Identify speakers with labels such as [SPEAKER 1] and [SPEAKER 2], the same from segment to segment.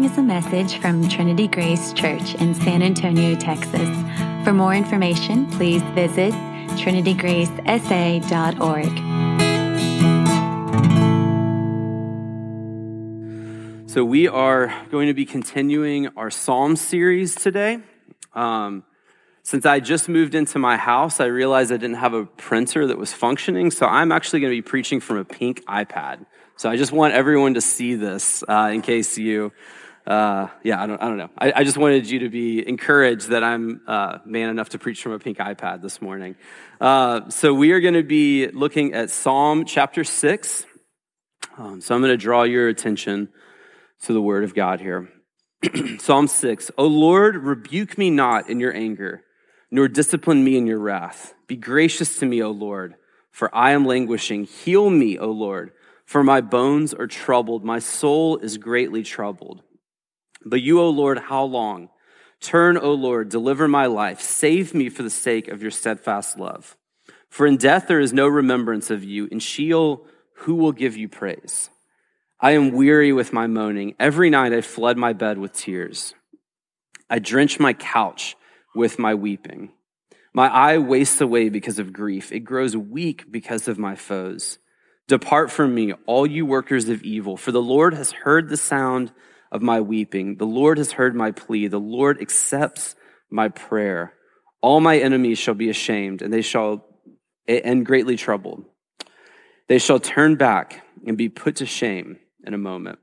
[SPEAKER 1] following is a message from Trinity Grace Church in San Antonio, Texas. For more information, please visit trinitygracesa.org.
[SPEAKER 2] So, we are going to be continuing our Psalm series today. Um, since I just moved into my house, I realized I didn't have a printer that was functioning, so I'm actually going to be preaching from a pink iPad. So I just want everyone to see this uh, in case you, uh, yeah, I don't, I don't know. I, I, just wanted you to be encouraged that I'm uh, man enough to preach from a pink iPad this morning. Uh, so we are going to be looking at Psalm chapter 6. Um, so I'm going to draw your attention to the word of God here. Psalm 6 O Lord, rebuke me not in your anger, nor discipline me in your wrath. Be gracious to me, O Lord, for I am languishing. Heal me, O Lord for my bones are troubled, my soul is greatly troubled. But you, O Lord, how long? Turn, O Lord, deliver my life. Save me for the sake of your steadfast love. For in death there is no remembrance of you. In Sheol, who will give you praise? I am weary with my moaning. Every night I flood my bed with tears. I drench my couch with my weeping. My eye wastes away because of grief. It grows weak because of my foes. Depart from me, all you workers of evil, for the Lord has heard the sound of my weeping. The Lord has heard my plea. The Lord accepts my prayer. All my enemies shall be ashamed, and they shall and greatly troubled. They shall turn back and be put to shame in a moment.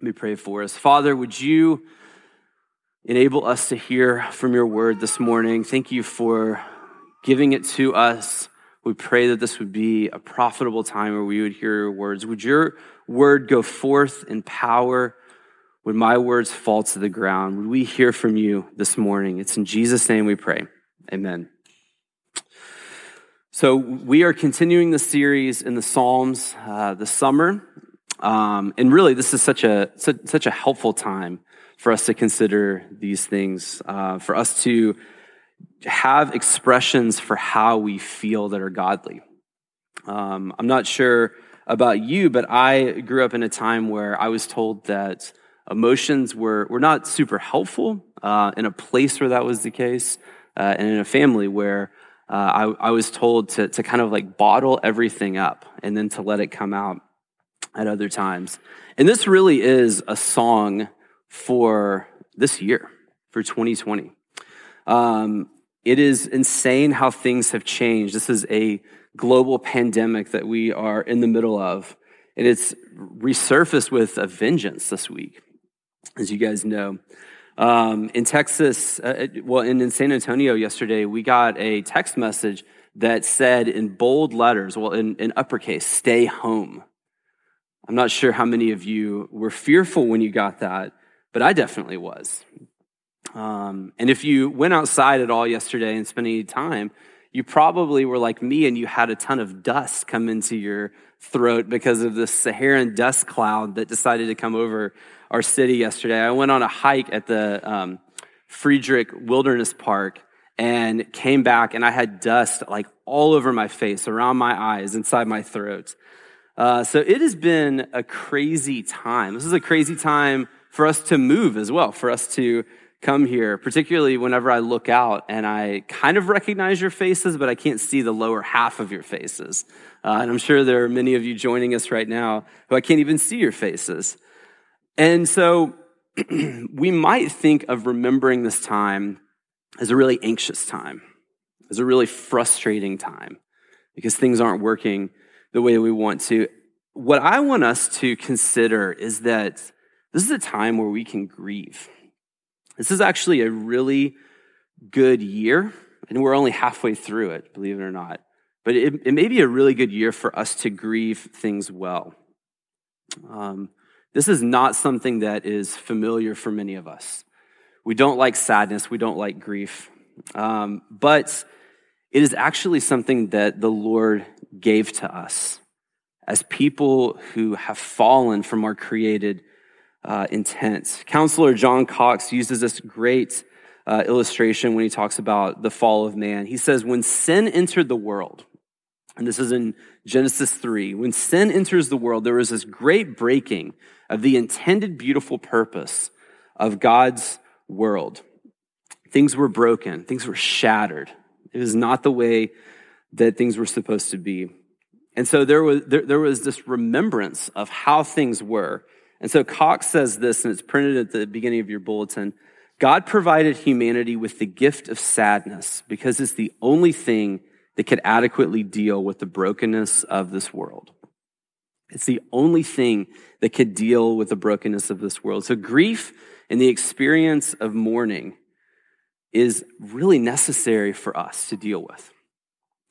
[SPEAKER 2] Let me pray for us. Father, would you enable us to hear from your word this morning? Thank you for giving it to us we pray that this would be a profitable time where we would hear your words. Would your word go forth in power? Would my words fall to the ground? Would we hear from you this morning? It's in Jesus' name we pray. Amen. So, we are continuing the series in the Psalms uh, this summer. Um, and really, this is such a, such, a helpful time for us to consider these things, uh, for us to have expressions for how we feel that are godly. Um, I'm not sure about you, but I grew up in a time where I was told that emotions were, were not super helpful uh, in a place where that was the case, uh, and in a family where uh, I, I, was told to, to kind of like bottle everything up and then to let it come out at other times. And this really is a song for this year, for 2020. Um, it is insane how things have changed. This is a global pandemic that we are in the middle of, and it's resurfaced with a vengeance this week, as you guys know. Um, in Texas, uh, well, in, in San Antonio yesterday, we got a text message that said in bold letters, well, in, in uppercase, stay home. I'm not sure how many of you were fearful when you got that, but I definitely was. Um, and if you went outside at all yesterday and spent any time, you probably were like me and you had a ton of dust come into your throat because of the Saharan dust cloud that decided to come over our city yesterday. I went on a hike at the um, Friedrich Wilderness Park and came back and I had dust like all over my face, around my eyes, inside my throat. Uh, so it has been a crazy time. This is a crazy time for us to move as well, for us to come here, particularly whenever I look out and I kind of recognize your faces, but I can't see the lower half of your faces. Uh, and I'm sure there are many of you joining us right now who I can't even see your faces. And so we might think of remembering this time as a really anxious time, as a really frustrating time, because things aren't working the way we want to. What I want us to consider is that this is a time where we can grieve this is actually a really good year, and we're only halfway through it, believe it or not. But it, it may be a really good year for us to grieve things well. Um, this is not something that is familiar for many of us. We don't like sadness, we don't like grief. Um, but it is actually something that the Lord gave to us as people who have fallen from our created uh, intent. Counselor John Cox uses this great uh, illustration when he talks about the fall of man. He says, When sin entered the world, and this is in Genesis 3, when sin enters the world, there is this great breaking of the intended beautiful purpose of God's world. Things were broken, things were shattered. It was not the way that things were supposed to be. And so there was, there, there was this remembrance of how things were. And so Cox says this, and it's printed at the beginning of your bulletin. God provided humanity with the gift of sadness because it's the only thing that could adequately deal with the brokenness of this world. It's the only thing that could deal with the brokenness of this world. So grief and the experience of mourning is really necessary for us to deal with.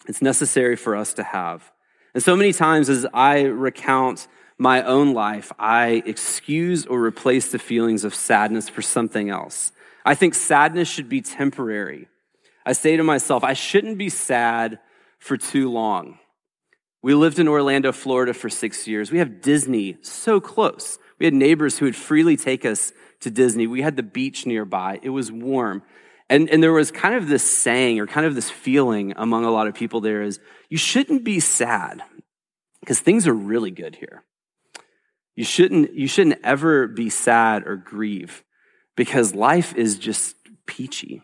[SPEAKER 2] It's necessary for us to have. And so many times as I recount my own life, I excuse or replace the feelings of sadness for something else. I think sadness should be temporary. I say to myself, I shouldn't be sad for too long. We lived in Orlando, Florida for six years. We have Disney so close. We had neighbors who would freely take us to Disney. We had the beach nearby. It was warm. And, and there was kind of this saying or kind of this feeling among a lot of people there is you shouldn't be sad because things are really good here. You shouldn't, you shouldn't ever be sad or grieve because life is just peachy.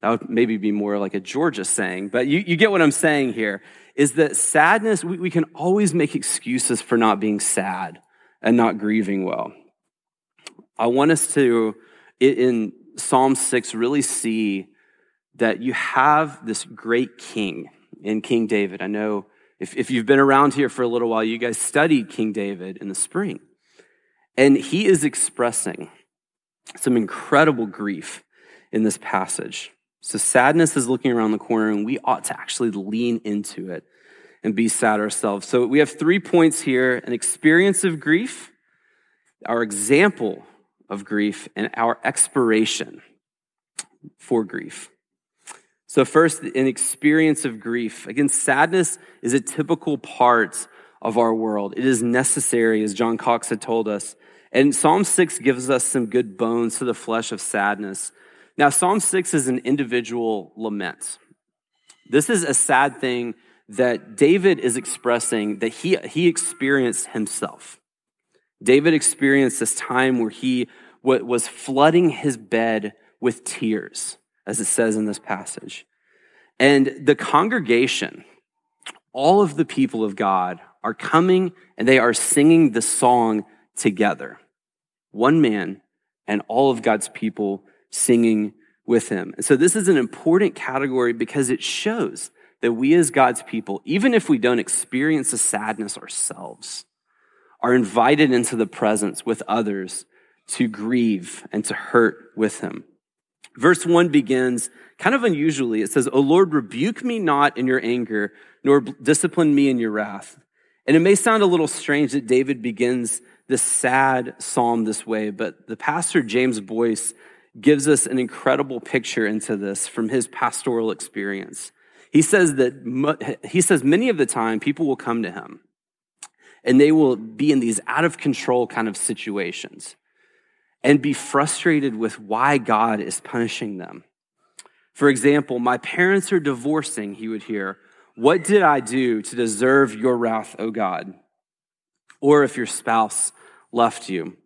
[SPEAKER 2] That would maybe be more like a Georgia saying, but you, you get what I'm saying here is that sadness, we, we can always make excuses for not being sad and not grieving well. I want us to, in Psalm 6, really see that you have this great king in King David. I know if, if you've been around here for a little while, you guys studied King David in the spring. And he is expressing some incredible grief in this passage. So sadness is looking around the corner, and we ought to actually lean into it and be sad ourselves. So we have three points here an experience of grief, our example of grief, and our expiration for grief. So, first, an experience of grief. Again, sadness is a typical part of our world. It is necessary, as John Cox had told us. And Psalm 6 gives us some good bones to the flesh of sadness. Now, Psalm 6 is an individual lament. This is a sad thing that David is expressing that he, he experienced himself. David experienced this time where he was flooding his bed with tears, as it says in this passage. And the congregation, all of the people of God, are coming and they are singing the song together. One man and all of God's people singing with him. And so this is an important category because it shows that we as God's people, even if we don't experience the sadness ourselves, are invited into the presence with others to grieve and to hurt with him. Verse 1 begins kind of unusually. It says, O Lord, rebuke me not in your anger, nor discipline me in your wrath. And it may sound a little strange that David begins this sad psalm this way, but the pastor, James Boice, gives us an incredible picture into this from his pastoral experience. He says that he says many of the time people will come to him and they will be in these out of control kind of situations and be frustrated with why God is punishing them. For example, my parents are divorcing, he would hear. What did I do to deserve your wrath, O God? Or if your spouse left you,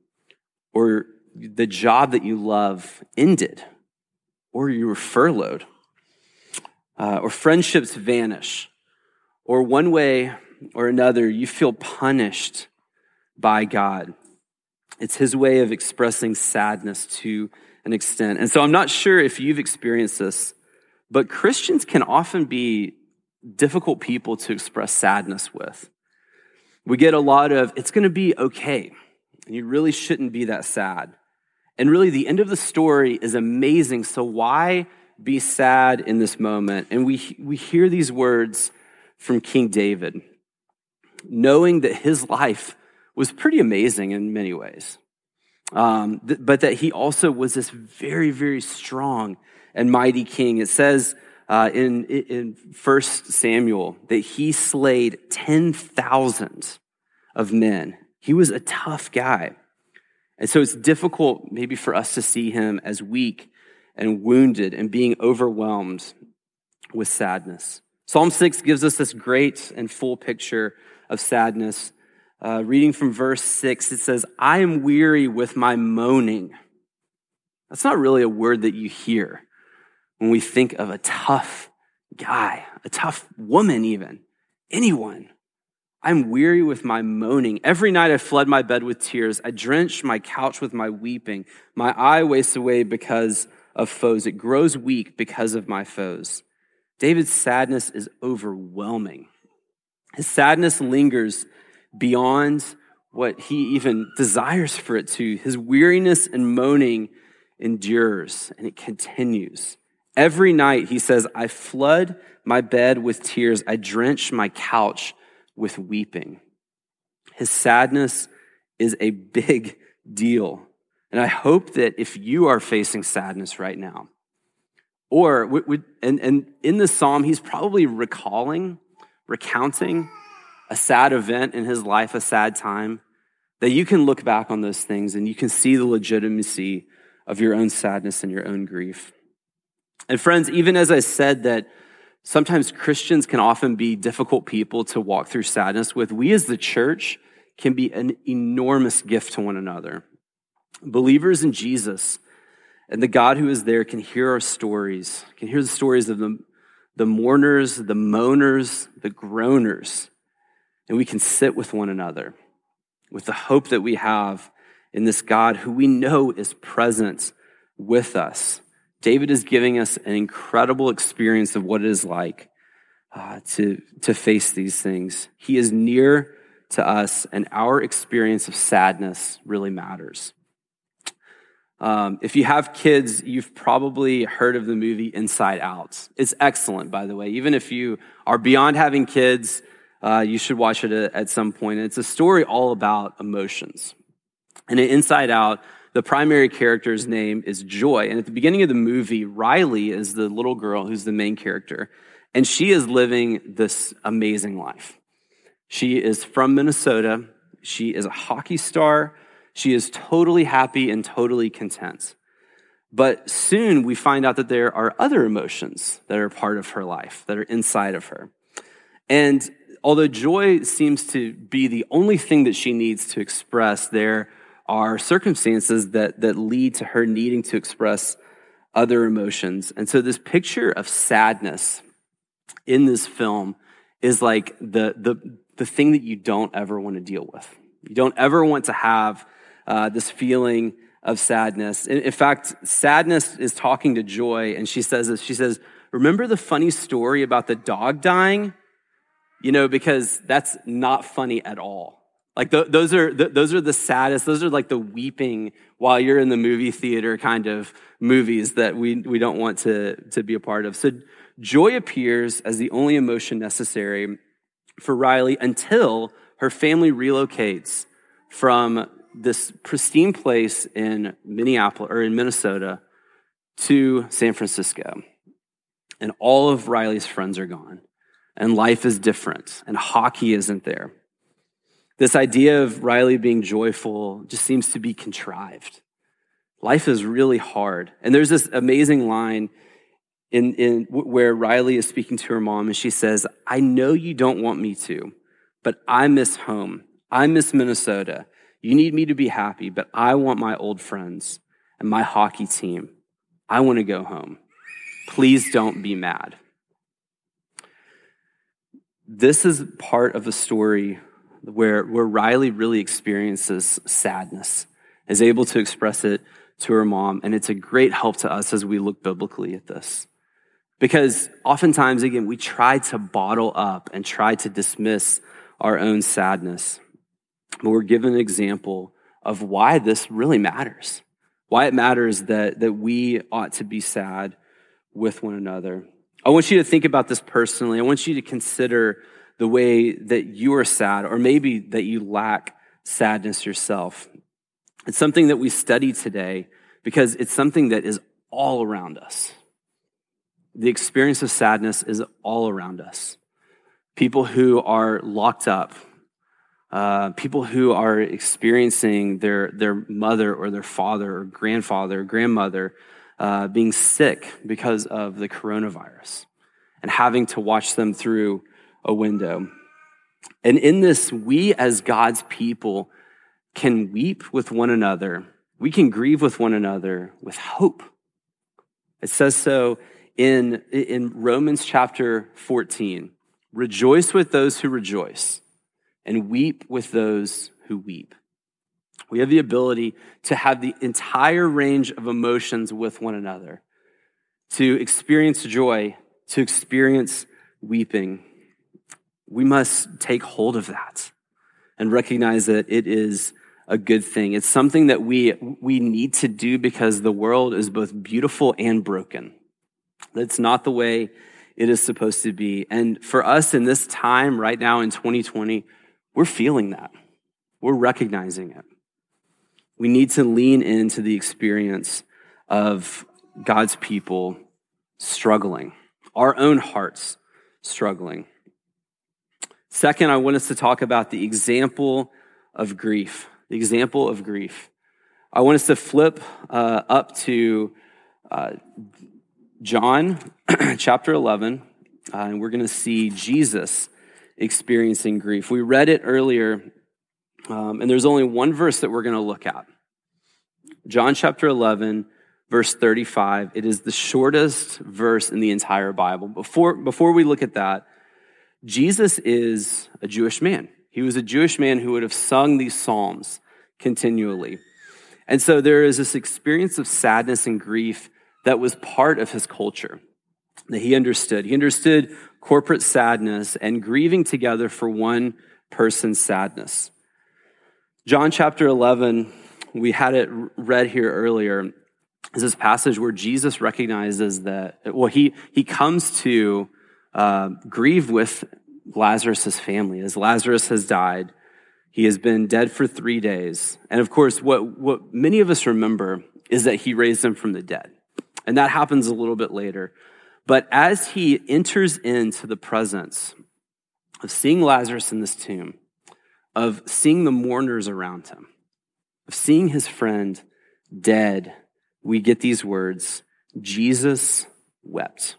[SPEAKER 2] or the job that you love ended, or you were furloughed, uh, or friendships vanish, or one way or another, you feel punished by God. It's his way of expressing sadness to an extent. And so I'm not sure if you've experienced this, but Christians can often be difficult people to express sadness with. We get a lot of, it's going to be okay. And you really shouldn't be that sad. And really, the end of the story is amazing. So, why be sad in this moment? And we, we hear these words from King David, knowing that his life was pretty amazing in many ways. Um, th- but that he also was this very, very strong and mighty king. It says uh, in, in 1 Samuel that he slayed 10,000 of men. He was a tough guy. And so it's difficult maybe for us to see him as weak and wounded and being overwhelmed with sadness. Psalm 6 gives us this great and full picture of sadness. Uh, reading from verse 6, it says, I am weary with my moaning. That's not really a word that you hear when we think of a tough guy, a tough woman, even anyone. I'm weary with my moaning. Every night I flood my bed with tears. I drench my couch with my weeping. My eye wastes away because of foes. It grows weak because of my foes. David's sadness is overwhelming. His sadness lingers beyond what he even desires for it to. His weariness and moaning endures and it continues. Every night, he says, I flood my bed with tears. I drench my couch with weeping. His sadness is a big deal. And I hope that if you are facing sadness right now, or, and, and in the psalm, he's probably recalling, recounting a sad event in his life, a sad time, that you can look back on those things and you can see the legitimacy of your own sadness and your own grief. And friends, even as I said that sometimes Christians can often be difficult people to walk through sadness with, we as the church can be an enormous gift to one another. Believers in Jesus and the God who is there can hear our stories, can hear the stories of the, the mourners, the moaners, the groaners, and we can sit with one another with the hope that we have in this God who we know is present with us David is giving us an incredible experience of what it is like uh, to, to face these things. He is near to us, and our experience of sadness really matters. Um, if you have kids, you've probably heard of the movie Inside Out. It's excellent, by the way. Even if you are beyond having kids, uh, you should watch it at some point. It's a story all about emotions. And in Inside Out, the primary character's name is Joy. And at the beginning of the movie, Riley is the little girl who's the main character. And she is living this amazing life. She is from Minnesota. She is a hockey star. She is totally happy and totally content. But soon we find out that there are other emotions that are part of her life, that are inside of her. And although joy seems to be the only thing that she needs to express, there are circumstances that, that lead to her needing to express other emotions. And so this picture of sadness in this film is like the, the, the thing that you don't ever want to deal with. You don't ever want to have uh, this feeling of sadness. In, in fact, sadness is talking to joy, and she says this. She says, Remember the funny story about the dog dying? You know, because that's not funny at all. Like those are the, those are the saddest. Those are like the weeping while you're in the movie theater kind of movies that we we don't want to to be a part of. So joy appears as the only emotion necessary for Riley until her family relocates from this pristine place in Minneapolis or in Minnesota to San Francisco. And all of Riley's friends are gone. And life is different. And hockey isn't there. This idea of Riley being joyful just seems to be contrived. Life is really hard. And there's this amazing line in, in where Riley is speaking to her mom and she says, I know you don't want me to, but I miss home. I miss Minnesota. You need me to be happy, but I want my old friends and my hockey team. I want to go home. Please don't be mad. This is part of the story where, where Riley really experiences sadness, is able to express it to her mom. And it's a great help to us as we look biblically at this. Because oftentimes, again, we try to bottle up and try to dismiss our own sadness. But we're given an example of why this really matters, why it matters that, that we ought to be sad with one another. I want you to think about this personally. I want you to consider the way that you are sad, or maybe that you lack sadness yourself. It's something that we study today because it's something that is all around us. The experience of sadness is all around us. People who are locked up, uh, people who are experiencing their, their mother or their father or grandfather or grandmother uh, being sick because of the coronavirus and having to watch them through a window. And in this, we as God's people can weep with one another we can grieve with one another with hope. It says so in, in Romans chapter 14. Rejoice with those who rejoice and weep with those who weep. We have the ability to have the entire range of emotions with one another, to experience joy, to experience weeping. We must take hold of that and recognize that it is a good thing. It's something that we, we need to do because the world is both beautiful and broken. That's not the way it is supposed to be. And for us in this time right now in 2020, we're feeling that. We're recognizing it. We need to lean into the experience of God's people struggling, our own hearts struggling. Second, I want us to talk about the example of grief. The example of grief. I want us to flip uh, up to uh, John chapter 11, uh, and we're going to see Jesus experiencing grief. We read it earlier, um, and there's only one verse that we're going to look at. John chapter 11, verse 35. It is the shortest verse in the entire Bible. Before, before we look at that, Jesus is a Jewish man. He was a Jewish man who would have sung these psalms continually. And so there is this experience of sadness and grief that was part of his culture that he understood. He understood corporate sadness and grieving together for one person's sadness. John chapter 11, we had it read here earlier, is this passage where Jesus recognizes that, well, he, he comes to uh, grieve with Lazarus' family as Lazarus has died. He has been dead for three days. And of course, what, what many of us remember is that he raised him from the dead. And that happens a little bit later. But as he enters into the presence of seeing Lazarus in this tomb, of seeing the mourners around him, of seeing his friend dead, we get these words Jesus wept.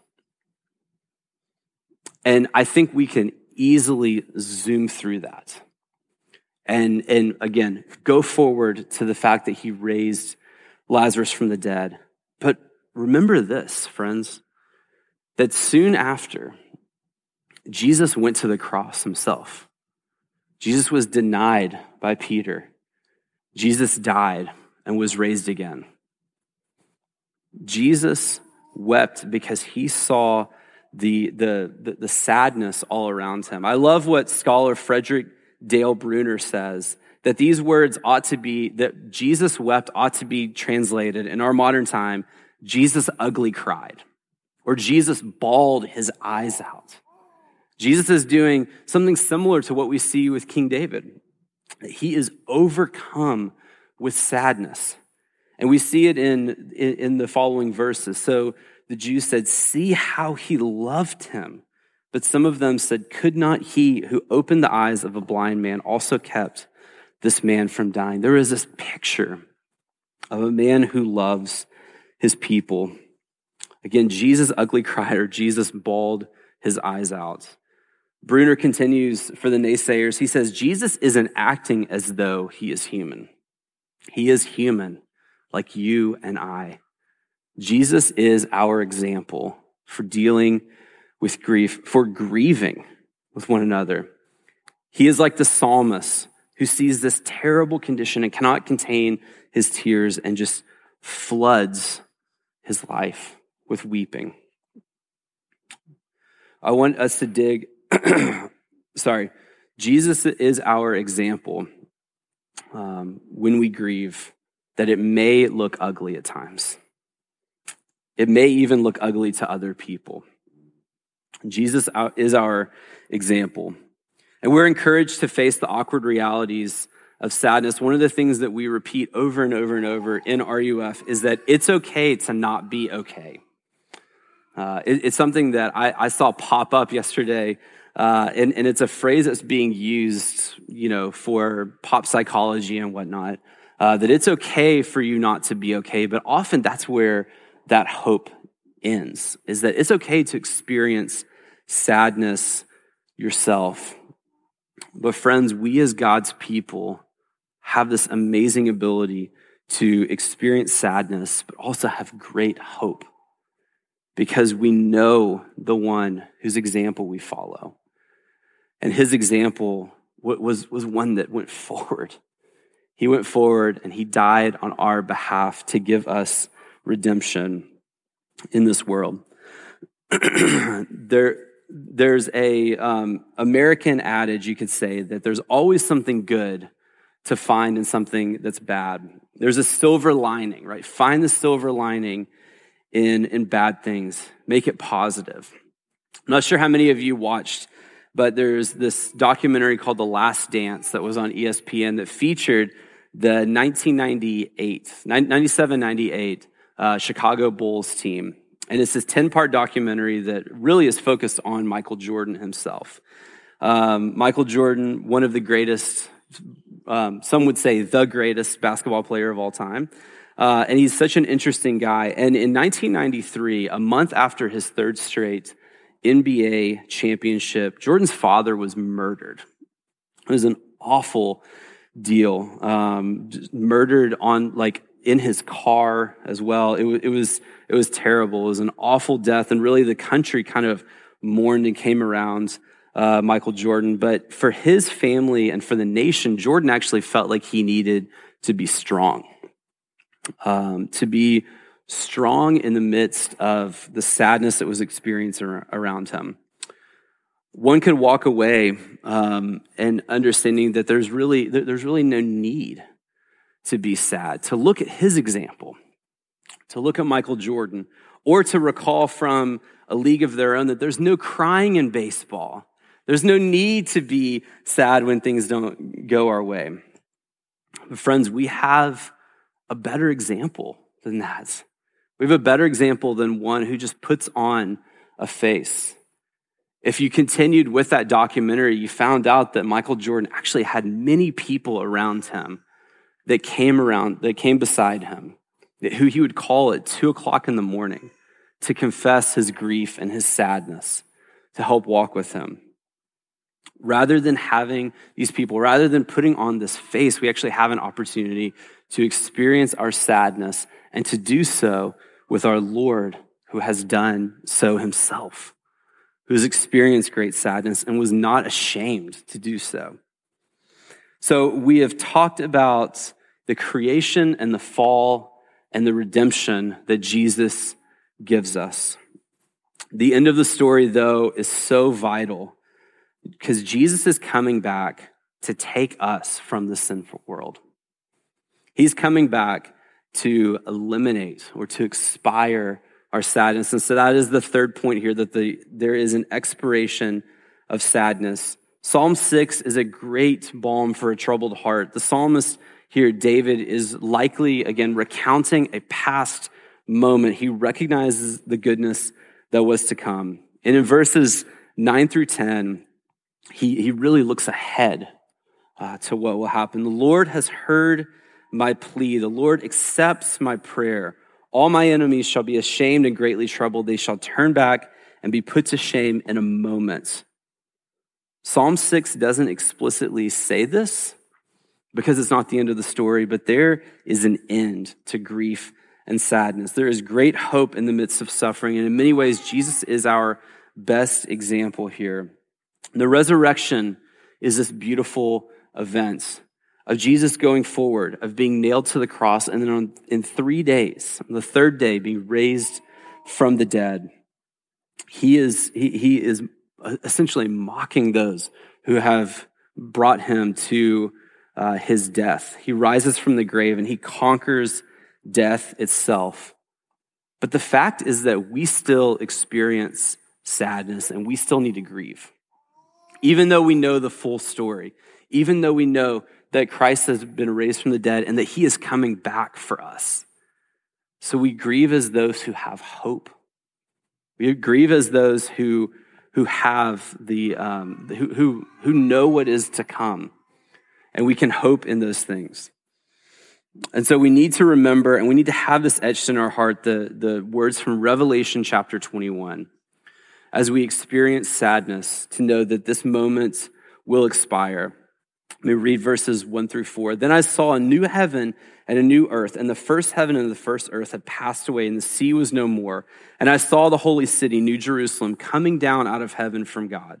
[SPEAKER 2] And I think we can easily zoom through that. And, and again, go forward to the fact that he raised Lazarus from the dead. But remember this, friends, that soon after, Jesus went to the cross himself. Jesus was denied by Peter. Jesus died and was raised again. Jesus wept because he saw the, the, the, the, sadness all around him. I love what scholar Frederick Dale Bruner says that these words ought to be, that Jesus wept ought to be translated in our modern time Jesus ugly cried, or Jesus bawled his eyes out. Jesus is doing something similar to what we see with King David. He is overcome with sadness. And we see it in, in, in, the following verses. So the Jews said, See how he loved him. But some of them said, Could not he who opened the eyes of a blind man also kept this man from dying? There is this picture of a man who loves his people. Again, Jesus ugly cried or Jesus bawled his eyes out. Bruner continues for the naysayers. He says, Jesus isn't acting as though he is human. He is human, like you and I. Jesus is our example for dealing with grief, for grieving with one another. He is like the psalmist who sees this terrible condition and cannot contain his tears and just floods his life with weeping. I want us to dig, sorry, Jesus is our example um, when we grieve, that it may look ugly at times. It may even look ugly to other people. Jesus is our example. And we're encouraged to face the awkward realities of sadness, one of the things that we repeat over and over and over in RUF is that it's okay to not be okay. Uh, it, it's something that I, I, saw pop up yesterday, uh, and, and, it's a phrase that's being used, you know, for pop psychology and whatnot. Uh, that it's okay for you not to be okay, but often that's where that hope ends. Is that it's okay to experience sadness yourself. But friends, we as God's people have this amazing ability to experience sadness, but also have great hope because we know the one whose example we follow. And his example was, was one that went forward. He went forward and he died on our behalf to give us redemption in this world. there, there's a um, American adage you could say that there's always something good to find in something that's bad. There's a silver lining, right? Find the silver lining in in bad things. Make it positive. I'm not sure how many of you watched, but there's this documentary called The Last Dance that was on ESPN that featured the 1998, 97 98 uh, Chicago Bulls team. And it's this 10 part documentary that really is focused on Michael Jordan himself. Um, Michael Jordan, one of the greatest, um, some would say the greatest basketball player of all time. Uh, and he's such an interesting guy. And in 1993, a month after his third straight NBA championship, Jordan's father was murdered. It was an awful deal. Um, murdered on like in his car as well. It, it was it was terrible. It was an awful death, and really the country kind of mourned and came around uh, Michael Jordan. But for his family and for the nation, Jordan actually felt like he needed to be strong, um, to be strong in the midst of the sadness that was experienced around him. One could walk away um, and understanding that there's really there's really no need to be sad, to look at his example, to look at Michael Jordan, or to recall from a league of their own that there's no crying in baseball. There's no need to be sad when things don't go our way. But friends, we have a better example than that. We have a better example than one who just puts on a face. If you continued with that documentary, you found out that Michael Jordan actually had many people around him that came around, that came beside him, who he would call at two o'clock in the morning to confess his grief and his sadness, to help walk with him. Rather than having these people, rather than putting on this face, we actually have an opportunity to experience our sadness and to do so with our Lord who has done so himself, who has experienced great sadness and was not ashamed to do so. So we have talked about the creation and the fall and the redemption that Jesus gives us. The end of the story, though, is so vital because Jesus is coming back to take us from the sinful world. He's coming back to eliminate or to expire our sadness. And so that is the third point here that the, there is an expiration of sadness. Psalm 6 is a great balm for a troubled heart. The psalmist here, David is likely, again, recounting a past moment. He recognizes the goodness that was to come. And in verses 9 through 10, he, he really looks ahead uh, to what will happen. The Lord has heard my plea. The Lord accepts my prayer. All my enemies shall be ashamed and greatly troubled. They shall turn back and be put to shame in a moment. Psalm 6 doesn't explicitly say this, because it's not the end of the story, but there is an end to grief and sadness. There is great hope in the midst of suffering. And in many ways, Jesus is our best example here. The resurrection is this beautiful event of Jesus going forward, of being nailed to the cross, and then on, in three days, on the third day, being raised from the dead. He is, he, he is essentially mocking those who have brought him to uh, his death. He rises from the grave and he conquers death itself. But the fact is that we still experience sadness and we still need to grieve. Even though we know the full story, even though we know that Christ has been raised from the dead and that he is coming back for us. So we grieve as those who have hope. We grieve as those who, who have the, um, who, who, who know what is to come and we can hope in those things. And so we need to remember and we need to have this etched in our heart the, the words from Revelation chapter 21. As we experience sadness, to know that this moment will expire. Let me read verses one through four. Then I saw a new heaven and a new earth, and the first heaven and the first earth had passed away, and the sea was no more. And I saw the holy city, New Jerusalem, coming down out of heaven from God,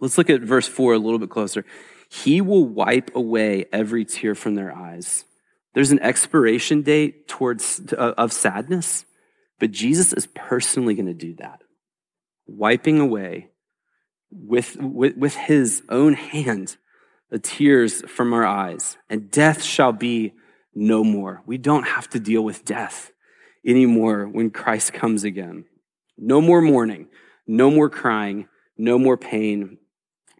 [SPEAKER 2] Let's look at verse 4 a little bit closer. He will wipe away every tear from their eyes. There's an expiration date towards uh, of sadness, but Jesus is personally going to do that. Wiping away with, with, with his own hand the tears from our eyes, and death shall be no more. We don't have to deal with death anymore when Christ comes again. No more mourning, no more crying, no more pain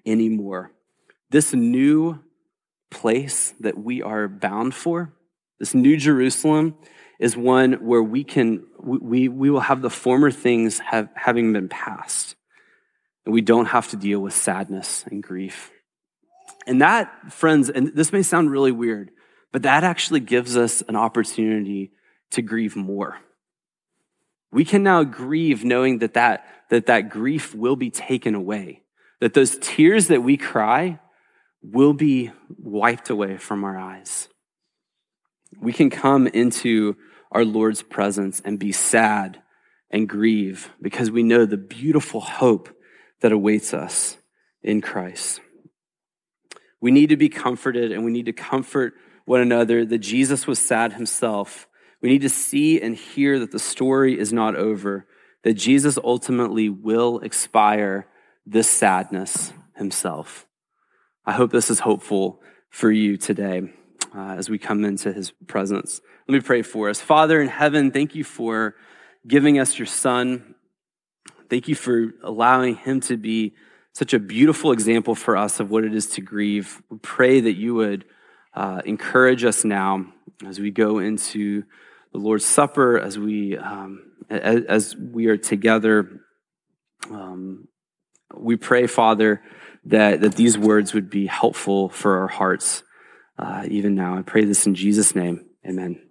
[SPEAKER 2] anymore. This new place that we are bound for, this new Jerusalem, is one where we can we, we will have the former things have, having been passed and we don't have to deal with sadness and grief and that, friends, and this may sound really weird, but that actually gives us an opportunity to grieve more. We can now grieve knowing that that, that, that grief will be taken away, that those tears that we cry will be wiped away from our eyes. We can come into our Lord's presence and be sad and grieve because we know the beautiful hope that awaits us in Christ. We need to be comforted and we need to comfort one another that Jesus was sad himself. We need to see and hear that the story is not over, that Jesus ultimately will expire this sadness himself. I hope this is hopeful for you today uh, as we come into his presence. Let me pray for us. Father in heaven, thank you for giving us your son. Thank you for allowing him to be such a beautiful example for us of what it is to grieve. We pray that you would uh, encourage us now as we go into the Lord's Supper, as we um, as, as, we are together. Um, we pray, Father, that that these words would be helpful for our hearts, uh, even now. I pray this in Jesus' name. Amen.